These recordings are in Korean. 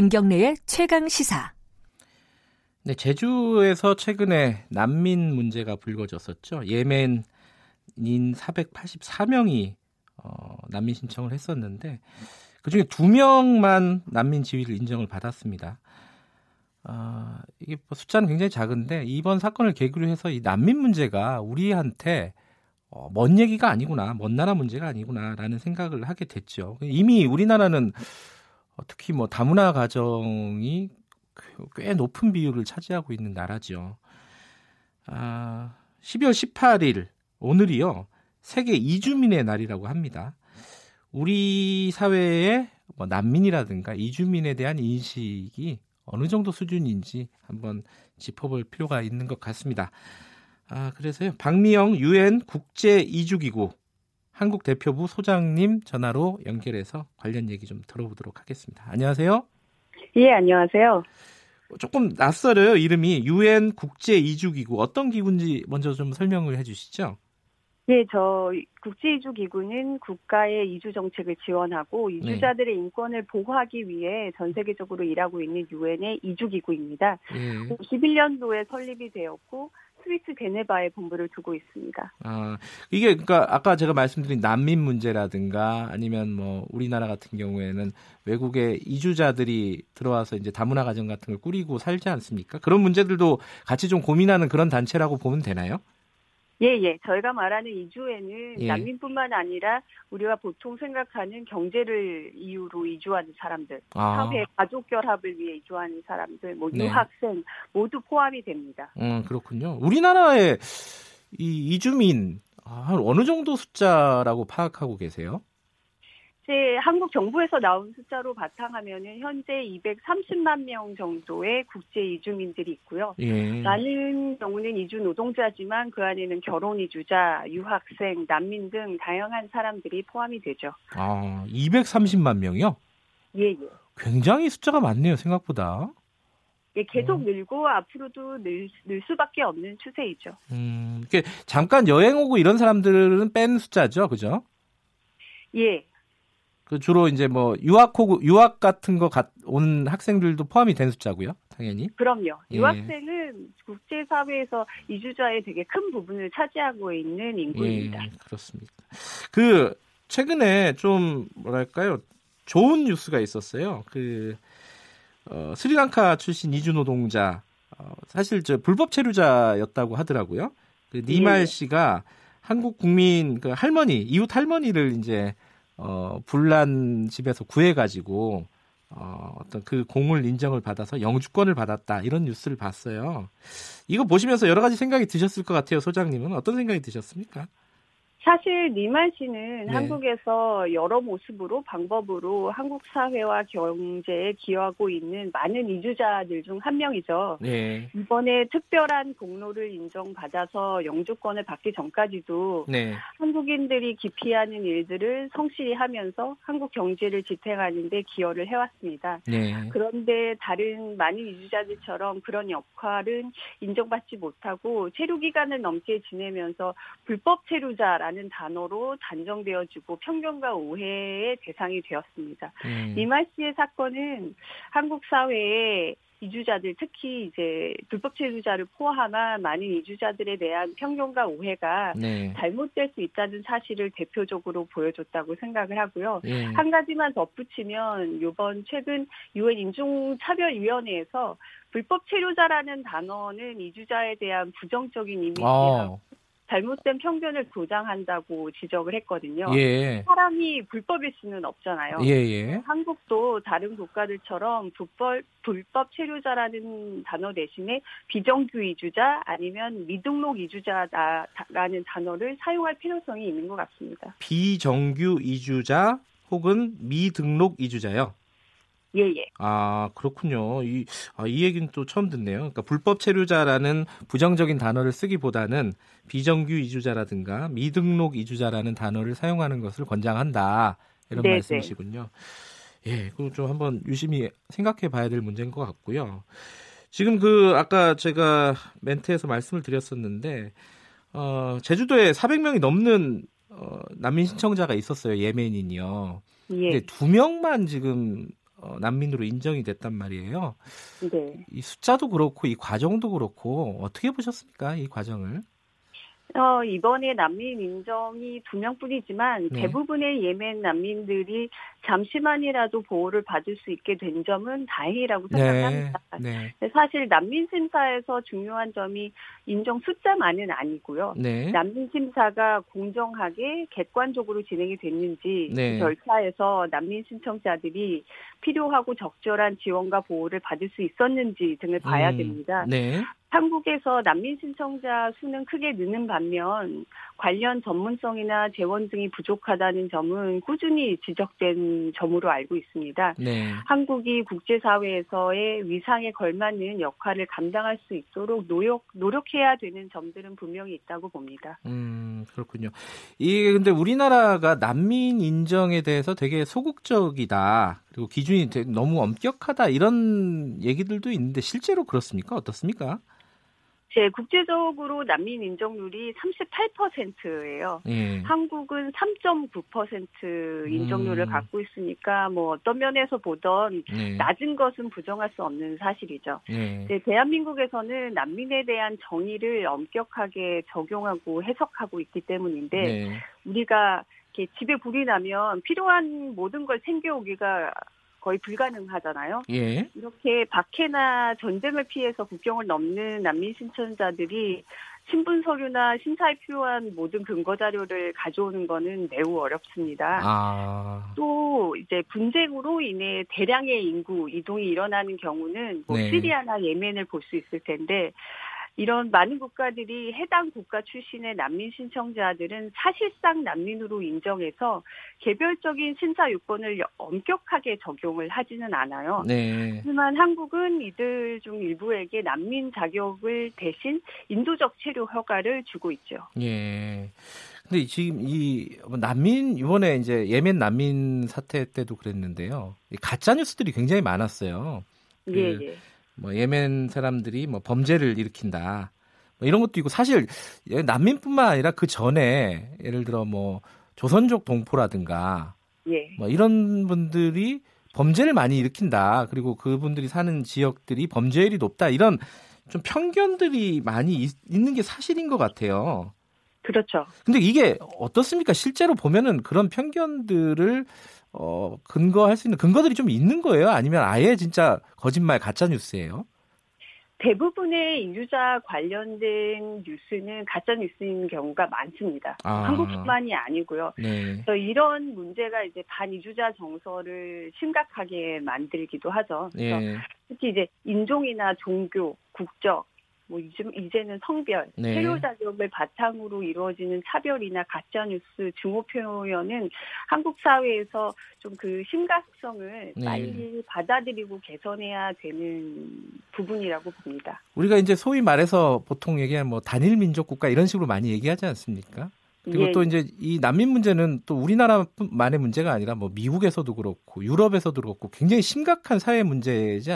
김경래의 최강 시사. 네, 제주에서 최근에 난민 문제가 불거졌었죠. 예멘인 484명이 어, 난민 신청을 했었는데 그중에 두 명만 난민 지위를 인정을 받았습니다. 어, 이게 뭐 숫자는 굉장히 작은데 이번 사건을 계기로 해서 이 난민 문제가 우리한테 어, 먼 얘기가 아니구나, 먼 나라 문제가 아니구나라는 생각을 하게 됐죠. 이미 우리나라는 어, 특히 뭐 다문화 가정이 꽤 높은 비율을 차지하고 있는 나라죠. 아, 12월 18일 오늘이요 세계 이주민의 날이라고 합니다. 우리 사회의 뭐 난민이라든가 이주민에 대한 인식이 어느 정도 수준인지 한번 짚어볼 필요가 있는 것 같습니다. 아, 그래서요. 박미영 유엔 국제 이주기구 한국 대표부 소장님 전화로 연결해서 관련 얘기 좀 들어보도록 하겠습니다. 안녕하세요. 예, 안녕하세요. 조금 낯설어요. 이름이 유엔 국제 이주 기구 어떤 기구인지 먼저 좀 설명을 해 주시죠. 네, 저 국제 이주 기구는 국가의 이주 정책을 지원하고 이주자들의 네. 인권을 보호하기 위해 전 세계적으로 일하고 있는 유엔의 이주 기구입니다. 네. 51년도에 설립이 되었고 스위스 제네바에 본부를 두고 있습니다. 아, 이게 그러니까 아까 제가 말씀드린 난민 문제라든가 아니면 뭐 우리나라 같은 경우에는 외국의 이주자들이 들어와서 이제 다문화 가정 같은 걸 꾸리고 살지 않습니까? 그런 문제들도 같이 좀 고민하는 그런 단체라고 보면 되나요? 예, 예. 저희가 말하는 이주에는 예. 난민뿐만 아니라 우리가 보통 생각하는 경제를 이유로 이주하는 사람들, 아. 사회 가족 결합을 위해 이주하는 사람들, 뭐 네. 유학생 모두 포함이 됩니다. 음, 그렇군요. 우리나라의 이 이주민 한 어느 정도 숫자라고 파악하고 계세요? 현재 한국 정부에서 나온 숫자로 바탕하면은 현재 230만 명 정도의 국제 이주민들이 있고요. 예. 많은 경우는 이주 노동자지만 그 안에는 결혼 이주자, 유학생, 난민 등 다양한 사람들이 포함이 되죠. 아, 230만 명이요? 예, 예. 굉장히 숫자가 많네요, 생각보다. 예, 계속 음. 늘고 앞으로도 늘, 늘 수밖에 없는 추세이죠. 음, 잠깐 여행 오고 이런 사람들은 뺀 숫자죠, 그죠? 예. 그 주로 이제 뭐 유학 호 유학 같은 거 온 학생들도 포함이 된 숫자고요, 당연히. 그럼요. 예. 유학생은 국제 사회에서 이주자의 되게 큰 부분을 차지하고 있는 인구입니다. 예, 그렇습니다. 그 최근에 좀 뭐랄까요 좋은 뉴스가 있었어요. 그 어, 스리랑카 출신 이주 노동자 어, 사실 저 불법 체류자였다고 하더라고요. 그 니말 예. 씨가 한국 국민 그 할머니 이웃 할머니를 이제 어, 불난 집에서 구해가지고 어, 어떤 그 공을 인정을 받아서 영주권을 받았다 이런 뉴스를 봤어요. 이거 보시면서 여러 가지 생각이 드셨을 것 같아요, 소장님은 어떤 생각이 드셨습니까? 사실 니만 씨는 네. 한국에서 여러 모습으로 방법으로 한국 사회와 경제에 기여하고 있는 많은 이주자들 중 한 명이죠. 네. 이번에 특별한 공로를 인정받아서 영주권을 받기 전까지도 네. 한국인들이 기피하는 일들을 성실히 하면서 한국 경제를 지탱하는 데 기여를 해왔습니다. 네. 그런데 다른 많은 이주자들처럼 그런 역할은 인정받지 못하고 체류 기간을 넘게 지내면서 불법 체류자라 라는 단어로 단정되어지고 편견과 오해의 대상이 되었습니다. 음. 이말 씨의 사건은 한국 사회에 이주자들 특히 이제 불법 체류자를 포함한 많은 이주자들에 대한 편견과 오해가 네. 잘못될 수 있다는 사실을 대표적으로 보여줬다고 생각을 하고요. 네. 한 가지만 덧붙이면 이번 최근 유엔 인종차별위원회에서 불법 체류자라는 단어는 이주자에 대한 부정적인 아. 잘못된 편견을 조장한다고 지적을 했거든요. 예. 사람이 불법일 수는 없잖아요. 예예. 예. 한국도 다른 국가들처럼 불법 불법 체류자라는 단어 대신에 비정규 이주자 아니면 미등록 이주자라는 단어를 사용할 필요성이 있는 것 같습니다. 비정규 이주자 혹은 미등록 이주자요. 예, 예. 아, 그렇군요. 이, 아, 이 얘기는 또 처음 듣네요. 그러니까 불법 체류자라는 부정적인 단어를 쓰기보다는 비정규 이주자라든가 미등록 이주자라는 단어를 사용하는 것을 권장한다. 이런 네네. 말씀이시군요. 예, 그거 좀 한번 유심히 생각해 봐야 될 문제인 것 같고요. 지금 그, 아까 제가 멘트에서 말씀을 드렸었는데, 어, 제주도에 400명이 넘는 어, 난민 신청자가 있었어요. 예멘인이요. 예. 근데 두 명만 지금 어, 난민으로 인정이 됐단 말이에요. 네. 이 숫자도 그렇고 이 과정도 그렇고 어떻게 보셨습니까? 이 과정을? 어, 이번에 난민 인정이 두 명뿐이지만 네. 대부분의 예멘 난민들이 잠시만이라도 보호를 받을 수 있게 된 점은 다행이라고 네. 생각합니다. 네. 네. 사실 난민 심사에서 중요한 점이 인정 숫자만은 아니고요. 네. 난민 심사가 공정하게 객관적으로 진행이 됐는지 네. 그 절차에서 난민 신청자들이 필요하고 적절한 지원과 보호를 받을 수 있었는지 등을 봐야 음. 됩니다. 네. 한국에서 난민 신청자 수는 크게 느는 반면 관련 전문성이나 재원 등이 부족하다는 점은 꾸준히 지적된 점으로 알고 있습니다. 네. 한국이 국제사회에서의 위상에 걸맞는 역할을 감당할 수 있도록 노력, 노력해야 되는 점들은 분명히 있다고 봅니다. 음, 그렇군요. 이게 근데 우리나라가 난민 인정에 대해서 되게 소극적이다. 그리고 기준이 너무 엄격하다. 이런 얘기들도 있는데 실제로 그렇습니까? 어떻습니까? 제 국제적으로 난민 인정률이 38%예요. 예. 한국은 3.9% 인정률을 음. 갖고 있으니까 뭐 어떤 면에서 보던 예. 낮은 것은 부정할 수 없는 사실이죠. 예. 네, 대한민국에서는 난민에 대한 정의를 엄격하게 적용하고 해석하고 있기 때문인데 네. 우리가 이렇게 집에 불이 나면 필요한 모든 걸 챙겨오기가 거의 불가능하잖아요. 예. 이렇게 박해나 전쟁을 피해서 국경을 넘는 난민 신청자들이 신분 서류나 심사에 필요한 모든 근거 자료를 가져오는 거는 매우 어렵습니다. 아. 또 이제 분쟁으로 인해 대량의 인구 이동이 일어나는 경우는 뭐 네. 시리아나 예멘을 볼 수 있을 텐데 이런 많은 국가들이 해당 국가 출신의 난민 신청자들은 사실상 난민으로 인정해서 개별적인 심사 요건을 엄격하게 적용을 하지는 않아요. 네. 하지만 한국은 이들 중 일부에게 난민 자격을 대신 인도적 체류 허가를 주고 있죠. 예. 근데 지금 이 난민 이번에 이제 예멘 난민 사태 때도 그랬는데요. 가짜 뉴스들이 굉장히 많았어요. 그 예, 예. 뭐 예멘 사람들이 뭐 범죄를 일으킨다. 뭐 이런 것도 있고 사실 난민뿐만 아니라 그 전에 예를 들어 뭐 조선족 동포라든가 예. 뭐 이런 분들이 범죄를 많이 일으킨다. 그리고 그분들이 사는 지역들이 범죄율이 높다. 이런 좀 편견들이 많이 있, 있는 게 사실인 것 같아요. 그렇죠. 근데 이게 어떻습니까? 실제로 보면은 그런 편견들을 어, 근거할 수 있는 근거들이 좀 있는 거예요? 아니면 아예 진짜 거짓말 가짜 뉴스예요? 대부분의 인유자 관련된 뉴스는 가짜 뉴스인 경우가 많습니다. 아. 한국뿐만이 아니고요. 네. 그래서 이런 문제가 이제 반이주자 정서를 심각하게 만들기도 하죠. 그래서 네. 특히 이제 인종이나 종교, 국적 뭐 요즘 이제는 성별, 네. 체류 자격을 바탕으로 이루어지는 차별이나 가짜 뉴스, 증오 표현은 한국 사회에서 좀 그 심각성을 네. 빨리 받아들이고 개선해야 되는 부분이라고 봅니다. 우리가 이제 소위 말해서 보통 얘기하는 뭐 단일 민족 국가 이런 식으로 많이 얘기하지 않습니까? 그리고 예. 또 이제 이 난민 문제는 또 우리나라만의 문제가 아니라 뭐 미국에서도 그렇고 유럽에서도 그렇고 굉장히 심각한 사회 문제지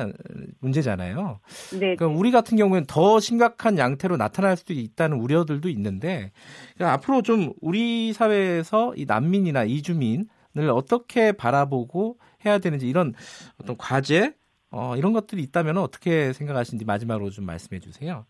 문제잖아요. 네. 그러니까 우리 같은 경우에는 더 심각한 양태로 나타날 수도 있다는 우려들도 있는데 그러니까 앞으로 좀 우리 사회에서 이 난민이나 이주민을 어떻게 바라보고 해야 되는지 이런 어떤 과제 어, 이런 것들이 있다면 어떻게 생각하시는지 마지막으로 좀 말씀해 주세요.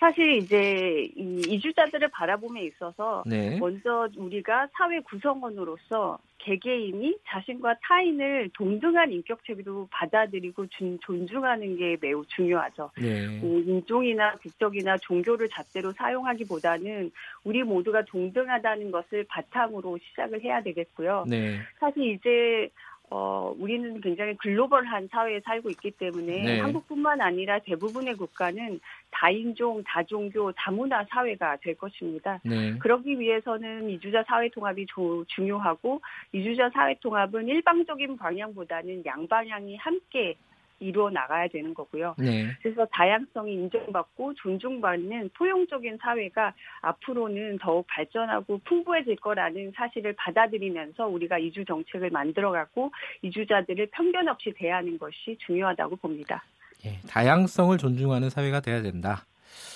사실 이제 이 이주자들을 바라봄에 있어서 네. 먼저 우리가 사회 구성원으로서 개개인이 자신과 타인을 동등한 인격체로 받아들이고 준, 존중하는 게 매우 중요하죠. 네. 뭐 인종이나 국적이나 종교를 잣대로 사용하기보다는 우리 모두가 동등하다는 것을 바탕으로 시작을 해야 되겠고요. 네. 사실 이제 어, 우리는 굉장히 글로벌한 사회에 살고 있기 때문에 네. 한국뿐만 아니라 대부분의 국가는 다인종, 다종교, 다문화 사회가 될 것입니다. 네. 그러기 위해서는 이주자 사회 통합이 조, 중요하고 이주자 사회 통합은 일방적인 방향보다는 양방향이 함께 이루어 나가야 되는 거고요. 네. 그래서 다양성이 인정받고 존중받는 포용적인 사회가 앞으로는 더욱 발전하고 풍부해질 거라는 사실을 받아들이면서 우리가 이주 정책을 만들어가고 이주자들을 편견 없이 대하는 것이 중요하다고 봅니다. 예, 다양성을 존중하는 사회가 돼야 된다.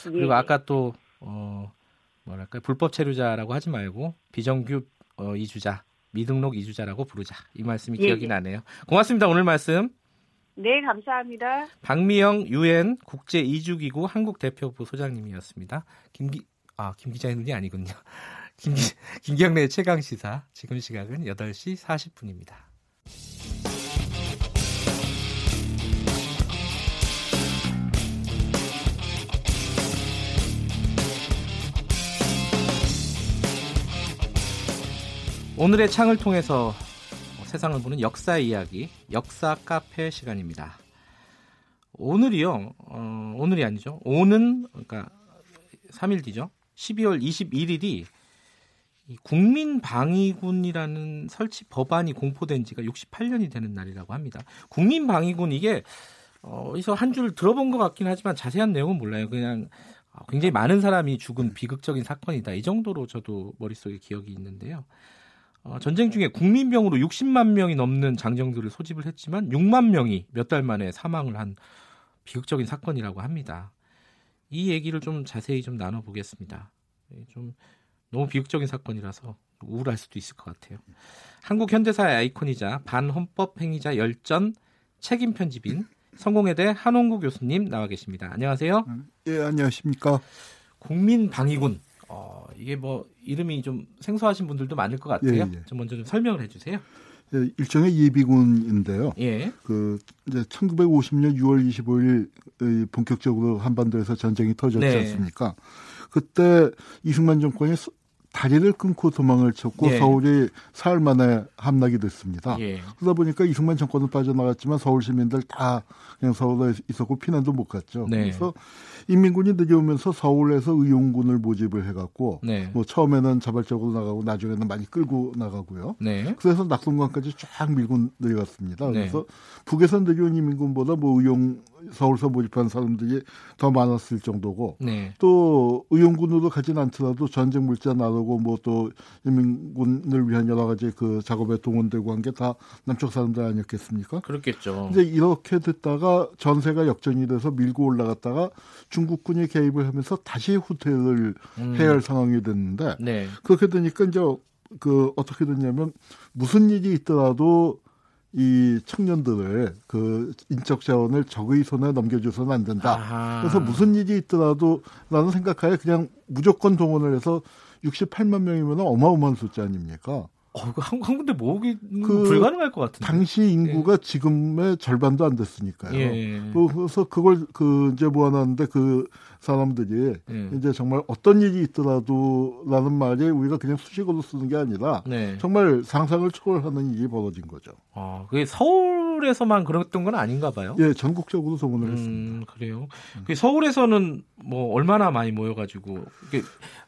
그리고 예. 아까 또 어, 뭐랄까 불법 체류자라고 하지 말고 비정규 어, 이주자 미등록 이주자라고 부르자. 이 말씀이 예, 기억이 예. 나네요. 고맙습니다. 오늘 말씀. 네, 감사합니다. 박미영 유엔 국제 이주기구 한국 대표부 소장님이었습니다. 김기 아, 김 기자님이 아니군요. 김기, 김경래 최강 시사 지금 시각은 8시 40분입니다. 오늘의 창을 통해서 세상을 보는 역사 이야기, 역사 카페 시간입니다. 오늘이요, 어, 오늘이 아니죠. 오는, 그러니까 3일 뒤죠. 12월 21일이 국민방위군이라는 설치 법안이 공포된 지가 68년이 되는 날이라고 합니다. 국민방위군 이게 어디서 한 줄 들어본 것 같긴 하지만 자세한 내용은 몰라요. 그냥 굉장히 많은 사람이 죽은 비극적인 사건이다. 이 정도로 저도 머릿속에 기억이 있는데요. 어, 전쟁 중에 국민병으로 60만 명이 넘는 장정들을 소집을 했지만 6만 명이 몇 달 만에 사망을 한 비극적인 사건이라고 합니다. 이 얘기를 좀 자세히 좀 나눠보겠습니다. 예, 좀 너무 비극적인 사건이라서 우울할 수도 있을 것 같아요. 한국 현대사의 아이콘이자 반헌법 행위자 열전 책임 편집인 성공회대 한홍구 교수님 나와 계십니다. 안녕하세요. 예, 안녕하십니까. 국민방위군 어, 이게 뭐 이름이 좀 생소하신 분들도 많을 것 같아요. 예, 예. 좀 먼저 좀 설명을 해주세요. 예, 일종의 예비군인데요. 예. 그 이제 1950년 6월 25일 본격적으로 한반도에서 전쟁이 터졌지 네. 않습니까? 그때 이승만 정권이 다리를 끊고 도망을 쳤고 예. 서울이 사흘 만에 함락이 됐습니다. 예. 그러다 보니까 이승만 정권은 빠져나갔지만 서울 시민들 다 그냥 서울에 있었고 피난도 못 갔죠. 네. 그래서 인민군이 내려오면서 서울에서 의용군을 모집을 해갖고 네. 뭐 처음에는 자발적으로 나가고 나중에는 많이 끌고 나가고요. 네. 그래서 낙동강까지 쫙 밀고 내려갔습니다. 네. 그래서 북에서 내려온 인민군보다 뭐 의용 서울서 모집한 사람들이 더 많았을 정도고 네. 또 의용군으로 가진 않더라도 전쟁 물자 나 르고 뭐 또 인민군을 위한 여러 가지 그 작업에 동원되고 한 게 다 남쪽 사람들 아니었겠습니까? 그렇겠죠. 이제 이렇게 됐다가 전세가 역전이 돼서 밀고 올라갔다가 중국군이 개입을 하면서 다시 후퇴를 음. 해야 할 상황이 됐는데 네. 그렇게 되니까 이제 그 어떻게 됐냐면 무슨 일이 있더라도 이 청년들을 그 인적 자원을 적의 손에 넘겨줘서는 안 된다. 아하. 그래서 무슨 일이 있더라도 나는 생각하에 그냥 무조건 동원을 해서 68만 명이면 어마어마한 숫자 아닙니까? 어, 한, 한 군데 모으기 그 불가능할 것 같은데. 당시 인구가 예. 지금의 절반도 안 됐으니까요. 예. 그래서 그걸 그 이제 모아놨는데 그 사람들이 예. 이제 정말 어떤 일이 있더라도라는 말이 우리가 그냥 수식어로 쓰는 게 아니라 네. 정말 상상을 초월하는 일이 벌어진 거죠. 아, 그게 서울 에서만 그랬던 건 아닌가 봐요. 예, 전국적으로 소문을 음, 했습니다. 그래요. 그 서울에서는 뭐 얼마나 많이 모여가지고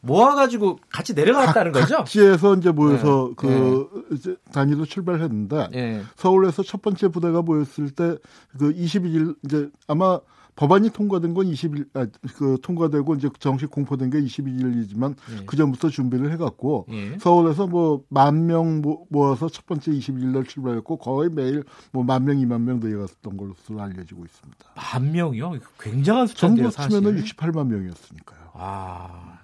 모아가지고 같이 내려갔다는 각, 거죠? 각지에서 이제 모여서 네. 그 네. 이제 단위로 출발했는데 네. 서울에서 첫 번째 부대가 모였을 때 그 21일 이제 아마 법안이 통과된 건 20일, 아, 그 통과되고 이제 정식 공포된 게 21일이지만 예. 그 전부터 준비를 해갖고 예. 서울에서 뭐 만 명 모아서 첫 번째 21일 날 출발했고 거의 매일 뭐 만 명, 2만 명 내려갔던 걸로 알려지고 있습니다. 만 명이요? 굉장한 숫자인데요, 사실. 치면은 68만 명이었으니까요. 아,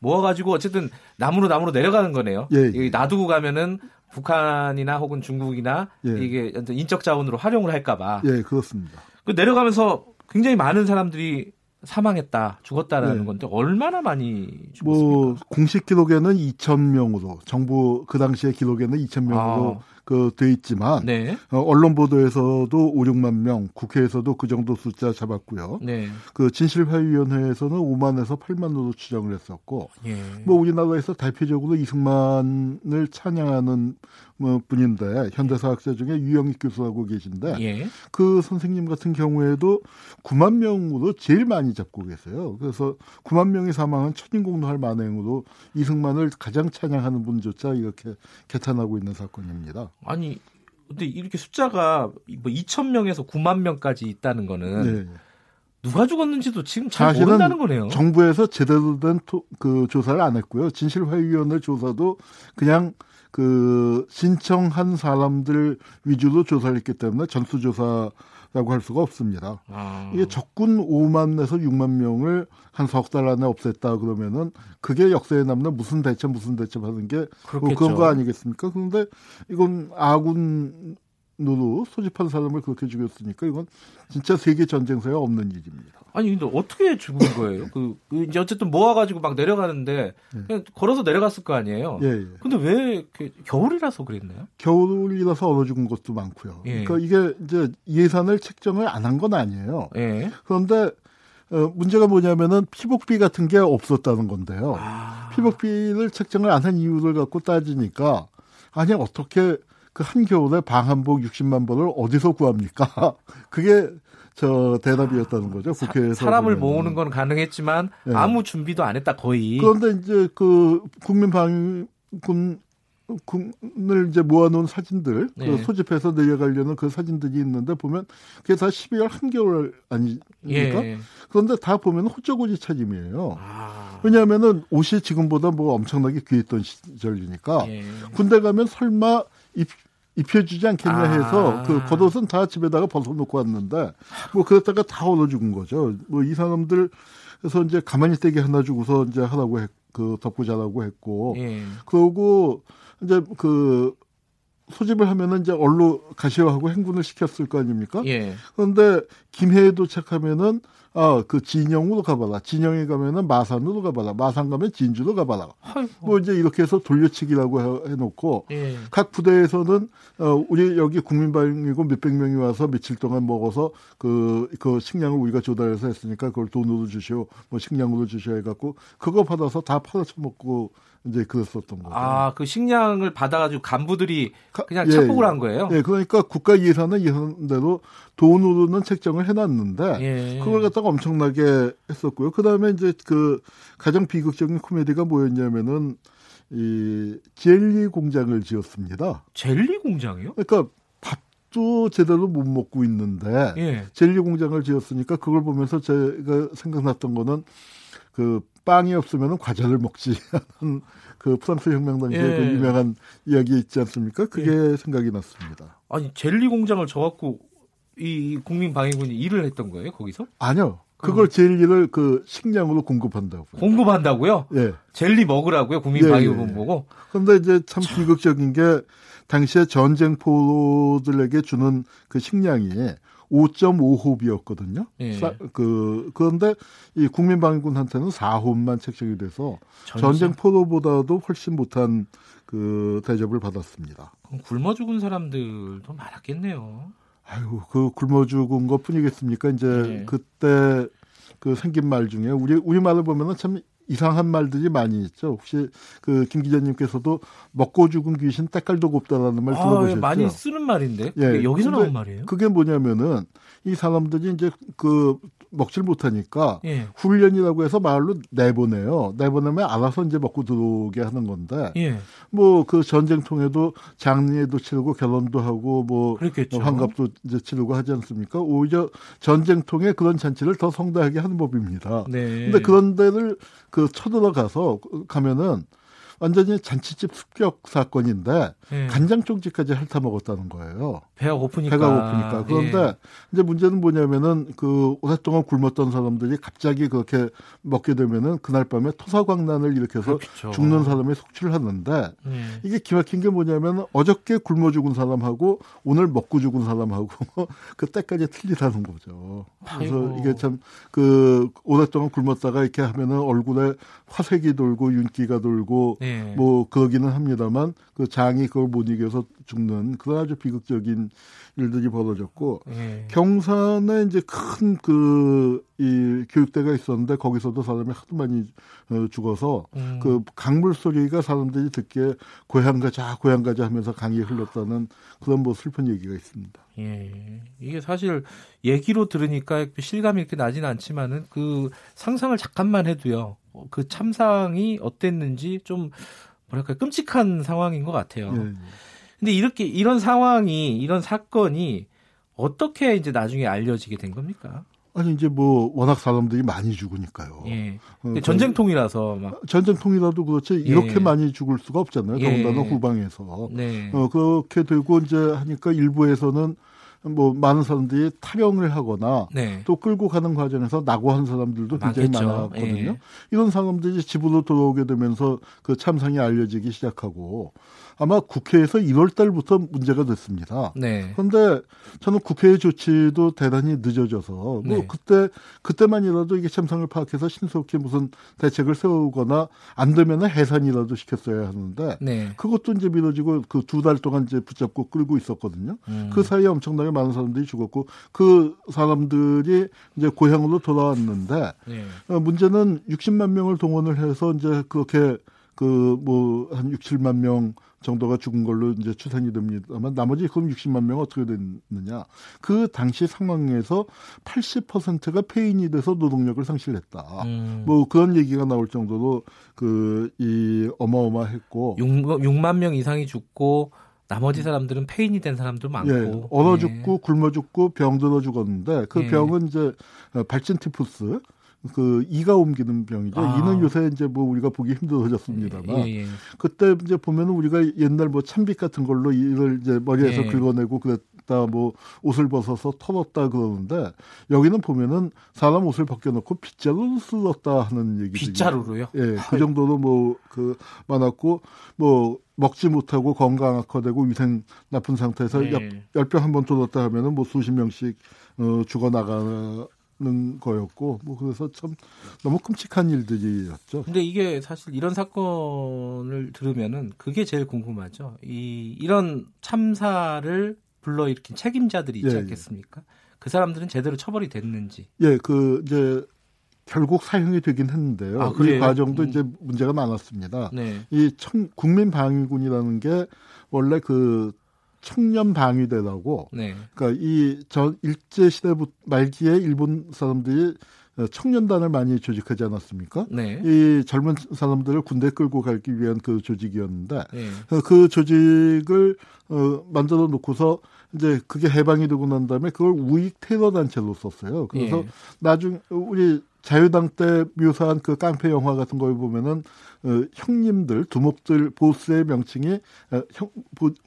모아가지고 어쨌든 나무로 나무로 내려가는 거네요. 예, 예. 놔두고 가면은 북한이나 혹은 중국이나 예. 이게 인적 자원으로 활용을 할까봐. 예, 그렇습니다. 그 내려가면서 굉장히 많은 사람들이 사망했다, 죽었다라는 네. 건데 얼마나 많이 죽었습니까? 뭐 공식 기록에는 2천 명으로 정부 그 당시의 기록에는 2천 명으로 아. 그돼 있지만 네. 어, 언론 보도에서도 5, 6만 명, 국회에서도 그 정도 숫자 잡았고요. 네. 그 진실화위원회에서는 5만에서 8만으로 추정을 했었고, 예. 뭐 우리나라에서 대표적으로 이승만을 찬양하는 뭐 분인데 현대사학자 중에 유영익 교수라고 계신데 예. 그 선생님 같은 경우에도 9만 명으로 제일 많이 잡고 계세요. 그래서 9만 명이 사망한 천인공노할 만행으로 이승만을 가장 찬양하는 분조차 이렇게 개탄하고 있는 사건입니다. 아니 근데 이렇게 숫자가 뭐 2천 명에서 9만 명까지 있다는 거는 네. 누가 죽었는지도 지금 잘 모른다는 거네요. 정부에서 제대로 된 그 조사를 안 했고요. 진실화위원회 조사도 그냥 그 신청한 사람들 위주로 조사를 했기 때문에 전수조사 라고 할 수가 없습니다. 아. 이게 적군 5만에서 6만 명을 한 석 달 안에 없앴다 그러면은 그게 역사에 남는 무슨 대체 무슨 대체 하는 게 뭐 그런 거 아니겠습니까? 그런데 이건 아군 노로 소집한 사람을 그렇게 죽였으니까 이건 진짜 세계 전쟁사에 없는 일입니다. 아니 근데 어떻게 죽은 거예요? 그, 그 이제 어쨌든 모아가지고 막 내려가는데 예. 그냥 걸어서 내려갔을 거 아니에요. 예, 예. 근데 왜 겨울이라서 그랬나요? 겨울이라서 얼어 죽은 것도 많고요. 예. 그러니까 이게 이제 예산을 책정을 안 한 건 아니에요. 예. 그런데 어, 문제가 뭐냐면은 피복비 같은 게 없었다는 건데요. 아. 피복비를 책정을 안 한 이유를 갖고 따지니까 아니 어떻게 그 한겨울에 방한복 60만 벌을 어디서 구합니까? 그게 저 대답이었다는 거죠. 국회에서 사, 람을 모으는 건 가능했지만 네. 아무 준비도 안 했다 거의. 그런데 이제 그 국민방군 군을 이제 모아놓은 사진들 그 네. 그 소집해서 내려가려는 그 사진들이 있는데 보면 그게 다 12월 한겨울 아닙니까? 예. 그런데 다 보면 호적고지 차림이에요. 아. 왜냐하면은 옷이 지금보다 뭐 엄청나게 귀했던 시절이니까 예. 군대 가면 설마 입, 입혀주지 않겠냐 해서 아. 그 겉옷은 다 집에다가 벗어놓고 왔는데 뭐 그랬다가 다 얻어 죽은 거죠. 뭐 이 사람들 그래서 이제 가만히 떼게 하나 주고서 이제 하라고 했, 그 덮고 자라고 했고 예. 그러고 이제 그 소집을 하면은 이제 얼로 가시화하고 행군을 시켰을 거 아닙니까? 예. 그런데 김해에 도착하면은 아, 그 진영으로 가봐라. 진영에 가면은 마산으로 가봐라. 마산 가면 진주로 가봐라. 아이고. 뭐 이제 이렇게 해서 돌려치기라고 해, 놓고 예. 각 부대에서는 어, 우리 여기 국민방이고 몇백 명이 와서 며칠 동안 먹어서 그, 그 식량을 우리가 조달해서 했으니까 그걸 돈으로 주시오. 뭐 식량으로 주시오 해갖고 그거 받아서 다 팔아쳐먹고 이제 그랬었던 거죠. 아, 그 식량을 받아가지고 간부들이 그냥 예, 착복을 예. 한 거예요? 예, 그러니까 국가 예산은 예산대로 돈으로는 책정을 해놨는데 예. 그걸 갖다가 엄청나게 했었고요. 그 다음에 이제 그 가장 비극적인 코미디가 뭐였냐면은 이 젤리 공장을 지었습니다. 젤리 공장이요? 그러니까 밥도 제대로 못 먹고 있는데 예. 젤리 공장을 지었으니까 그걸 보면서 제가 생각났던 거는 그 빵이 없으면 과자를 먹지 하는 그 프랑스 혁명 당시에 예. 그 유명한 이야기 있지 않습니까? 그게 예. 생각이 났습니다. 아니 젤리 공장을 져갖고 이 국민방위군이 일을 했던 거예요 거기서? 아니요. 그걸 음. 젤리를 그 식량으로 공급한다고. 공급한다고요? 예. 젤리 먹으라고요 국민방위군 예, 예. 보고. 그런데 이제 참 비극적인 게 당시에 전쟁포들에게 주는 그 식량이 5.5홉이었거든요. 예. 그 그런데 이 국민방위군한테는 4홉만 책정이 돼서 전쟁 포로보다도 훨씬 못한 그 대접을 받았습니다. 그럼 굶어 죽은 사람들도 많았겠네요. 아이고 그 굶어 죽은 것뿐이겠습니까? 이제 예. 그때 그 생긴 말 중에 우리 우리 말을 보면은 참 이상한 말들이 많이 있죠. 혹시 그 김 기자님께서도 먹고 죽은 귀신 때깔도 곱다라는 말 아, 들어보셨죠? 많이 쓰는 말인데 예, 여기서 나온 말이에요. 그게 뭐냐면은 이 사람들이 이제 그 먹질 못하니까 예. 훈련이라고 해서 마을로 내보내요. 내보내면 알아서 이제 먹고 들어오게 하는 건데 예. 뭐그 전쟁통에도 장례도 치르고 결혼도 하고 뭐 그렇겠죠. 환갑도 이제 치르고 하지 않습니까? 오히려 전쟁통에 그런 잔치를 더 성대하게 하는 법입니다. 네. 근데 그런 데를 그 쳐들어가서 가면은 완전히 잔치집 습격 사건인데 예. 간장 쪽지까지 핥아 먹었다는 거예요. 배가 고프니까. 배가 고프니까. 그런데 예. 이제 문제는 뭐냐면은 그 오랫동안 굶었던 사람들이 갑자기 그렇게 먹게 되면은 그날 밤에 토사광난을 일으켜서 그렇죠. 죽는 사람이 속출을 하는데 예. 이게 기막힌 게 뭐냐면 어저께 굶어 죽은 사람하고 오늘 먹고 죽은 사람하고 그 때까지 틀리다는 거죠. 그래서 아이고. 이게 참 그 오랫동안 굶었다가 이렇게 하면은 얼굴에 화색이 돌고 윤기가 돌고 예. 네. 뭐 그러기는 합니다만 그 장이 그걸 못 이겨서 죽는 그런 아주 비극적인 일들이 벌어졌고 네. 경산에 이제 큰 그 이 교육대가 있었는데 거기서도 사람이 하도 많이 어, 죽어서 음. 그 강물 소리가 사람들이 듣기에 고향 가자 고향 가자 하면서 강이 흘렀다는 그런 뭐 슬픈 얘기가 있습니다. 예. 이게 사실 얘기로 들으니까 실감이 이렇게 나지는 않지만은 그 상상을 잠깐만 해도요. 그 참상이 어땠는지 좀 뭐랄까 끔찍한 상황인 것 같아요. 예, 예. 근데 이렇게 이런 상황이 이런 사건이 어떻게 이제 나중에 알려지게 된 겁니까? 아니 이제 뭐 워낙 사람들이 많이 죽으니까요. 예. 어, 전쟁통이라서 막 전쟁통이라도 그렇지 예. 이렇게 많이 죽을 수가 없잖아요. 예. 더군다나 후방에서. 네. 어 그렇게 되고 이제 하니까 일부에서는 뭐 많은 사람들이 탈영을 하거나 네. 또 끌고 가는 과정에서 낙오한 사람들도 굉장히 많겠죠. 많았거든요. 예. 이런 사람들이 집으로 돌아오게 되면서 그 참상이 알려지기 시작하고 아마 국회에서 1월 달부터 문제가 됐습니다. 네. 그런데 저는 국회의 조치도 대단히 늦어져서 뭐 네. 그때 그때만이라도 이게 참상을 파악해서 신속히 무슨 대책을 세우거나 안 되면은 해산이라도 시켰어야 하는데 네. 그것도 이제 미뤄지고 그 두 달 동안 이제 붙잡고 끌고 있었거든요. 음. 그 사이에 엄청나게 많은 사람들이 죽었고 그 사람들이 이제 고향으로 돌아왔는데 네. 어, 문제는 60만 명을 동원을 해서 이제 그렇게 그 뭐 한 6, 7만 명 정도가 죽은 걸로 이제 추산이 됩니다만 나머지 그럼 60만 명 어떻게 됐느냐? 그 당시 상황에서 80%가 폐인이 돼서 노동력을 상실했다. 음. 뭐 그런 얘기가 나올 정도로 그 이 어마어마했고 6, 6만 명 이상이 죽고 나머지 사람들은 폐인이 된 사람도 많고 예, 얼어 죽고 예. 굶어 죽고 병 들어 죽었는데 그 예. 병은 이제 발진 티푸스 그 이가 옮기는 병이죠. 아. 이는 요새 이제 뭐 우리가 보기 힘들어졌습니다만 예, 예. 그때 이제 보면은 우리가 옛날 뭐 참빗 같은 걸로 이를 이제 머리에서 예. 긁어내고 그랬다 뭐 옷을 벗어서 털었다 그러는데 여기는 보면은 사람 옷을 벗겨놓고 빗자루로 쓸었다 하는 얘기죠. 빗자루로요? 예, 그 정도로 뭐 그 많았고 뭐 먹지 못하고 건강 악화되고 위생 나쁜 상태에서 네. 열병 한번 돌았다 하면은 뭐 수십 명씩 어, 죽어 나가 는 거였고 뭐 그래서 참 너무 끔찍한 일들이었죠. 근데 이게 사실 이런 사건을 들으면은 그게 제일 궁금하죠. 이 이런 참사를 불러 일으킨 책임자들이 있지 예, 예. 않겠습니까? 예. 그 사람들은 제대로 처벌이 됐는지. 예, 그 이제 결국 사형이 되긴 했는데요. 아, 이 과정도 음. 이제 문제가 많았습니다. 네. 이 청, 국민 방위군이라는 게 원래 그 청년 방위대라고. 네. 그러니까 이 전 일제 시대 말기에 일본 사람들이 청년단을 많이 조직하지 않았습니까? 네. 이 젊은 사람들을 군대 끌고 가기 위한 그 조직이었는데 네. 그 조직을 어, 만들어 놓고서 이제 그게 해방이 되고 난 다음에 그걸 우익 테러 단체로 썼어요. 그래서 예. 나중 우리 자유당 때 묘사한 그 깡패 영화 같은 걸 보면은 어, 형님들 두목들 보스의 명칭이 어, 형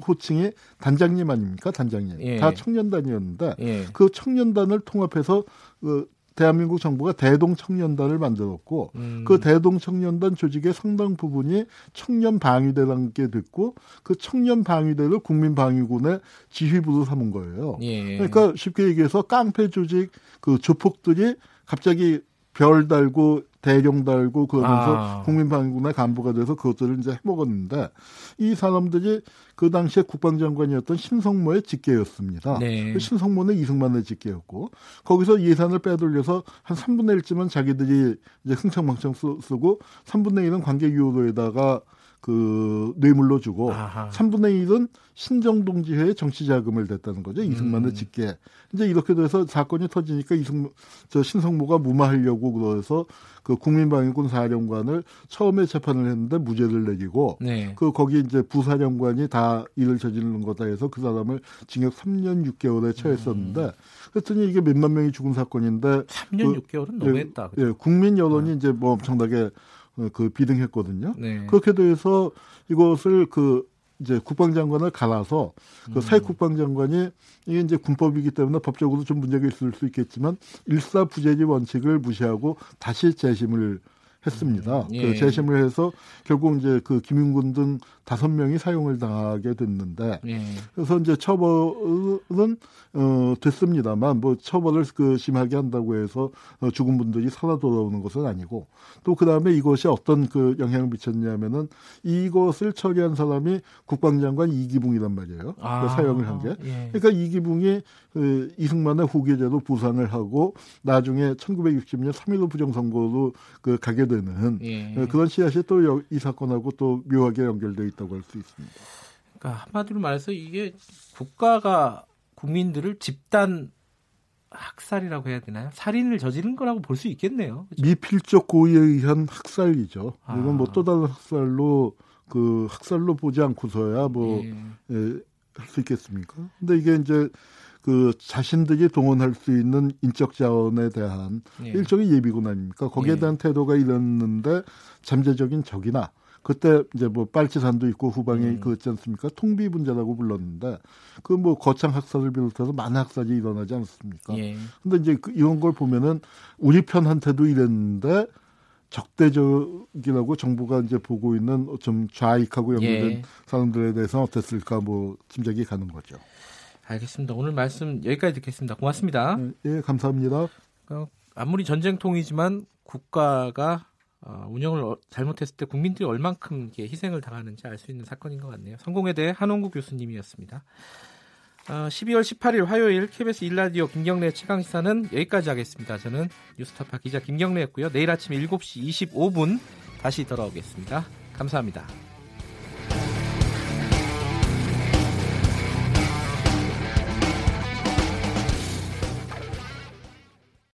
호칭이 단장님 아닙니까 단장님 예. 다 청년단이었는데 예. 그 청년단을 통합해서 그 대한민국 정부가 대동 청년단을 만들었고 음. 그 대동 청년단 조직의 상당 부분이 청년 방위대라는 게 됐고 그 청년 방위대를 국민 방위군의 지휘부로 삼은 거예요. 예. 그러니까 쉽게 얘기해서 깡패 조직 그 조폭들이 갑자기 별 달고 대령 달고 그러면서 아. 국민방위군의 간부가 돼서 그것들을 이제 해먹었는데 이 사람들이 그 당시에 국방장관이었던 신성모의 직계였습니다. 네. 그 신성모는 이승만의 직계였고 거기서 예산을 빼돌려서 한 3분의 1쯤은 자기들이 이제 흥청망청 쓰 고 3분의 1은 관계 유도에다가 그 뇌물로 주고 아하. 3분의 1은 신정동지회에 정치 자금을 댔다는 거죠. 이승만의 음. 직계. 이제 이렇게 돼서 사건이 터지니까 이승 저 신성모가 무마하려고 그래서 그 국민방위군 사령관을 처음에 재판을 했는데 무죄를 내리고 네. 그 거기 이제 부사령관이 다 일을 저지르는 거다 해서 그 사람을 징역 3년 6개월에 처했었는데 음. 그랬더니 이게 몇만 명이 죽은 사건인데 3년 그, 6개월은 너무했다. 예, 예, 국민 여론이 네. 이제 뭐 엄청나게 어, 그 비등했거든요. 네. 그렇게 돼서 이것을 그 이제 국방장관을 갈아서 그 음. 사회 국방장관이 이게 이제 군법이기 때문에 법적으로 좀 문제가 있을 수 있겠지만 일사부재지 원칙을 무시하고 다시 재심을 했습니다. 음, 예. 그 재심을 해서 결국 이제 그 김윤군 등 다섯 명이 사용을 당하게 됐는데 예. 그래서 이제 처벌은 어 됐습니다만 뭐 처벌을 그 심하게 한다고 해서 어, 죽은 분들이 살아 돌아오는 것은 아니고 또 그다음에 이것이 어떤 그 영향을 미쳤냐면은 이것을 처리한 사람이 국방장관 이기붕이란 말이에요. 아, 그 사용을 한 게. 예. 그러니까 이기붕이 그 이승만의 후계자로 부상을 하고 나중에 1960년 3.15 부정선거로 그 가게 되는 예. 그런 씨앗이 또 이 사건하고 또 묘하게 연결돼 있다고 할 수 있습니다. 그러니까 한마디로 말해서 이게 국가가 국민들을 집단 학살이라고 해야 되나요? 살인을 저지른 거라고 볼 수 있겠네요. 그렇죠? 미필적 고의에 의한 학살이죠. 아. 이건 뭐 또 다른 학살로 그 학살로 보지 않고서야 뭐 예. 예, 할 수 있겠습니까? 근데 이게 이제 그 자신들이 동원할 수 있는 인적 자원에 대한 예. 일종의 예비군 아닙니까? 거기에 예. 대한 태도가 이랬는데 잠재적인 적이나 그때 이제 뭐 빨치산도 있고 후방에 음. 그었지 않습니까? 통비 분자라고 불렀는데 그 뭐 거창 학살을 비롯해서 많은 학살이 일어나지 않습니까? 예. 근데 이제 그 이런 걸 보면은 우리 편한테도 이랬는데 적대적이라고 정부가 이제 보고 있는 좀 좌익하고 연결된 예. 사람들에 대해서 어땠을까 뭐 짐작이 가는 거죠. 알겠습니다. 오늘 말씀 여기까지 듣겠습니다. 고맙습니다. 네, 예, 감사합니다. 어, 아무리 전쟁통이지만 국가가 어, 운영을 잘못했을 때 국민들이 얼만큼 희생을 당하는지 알 수 있는 사건인 것 같네요. 성공에 대해 한홍구 교수님이었습니다. 어, 12월 18일 화요일 KBS 일라디오 김경래 최강시사는 여기까지 하겠습니다. 저는 뉴스타파 기자 김경래였고요. 내일 아침 7시 25분 다시 돌아오겠습니다. 감사합니다.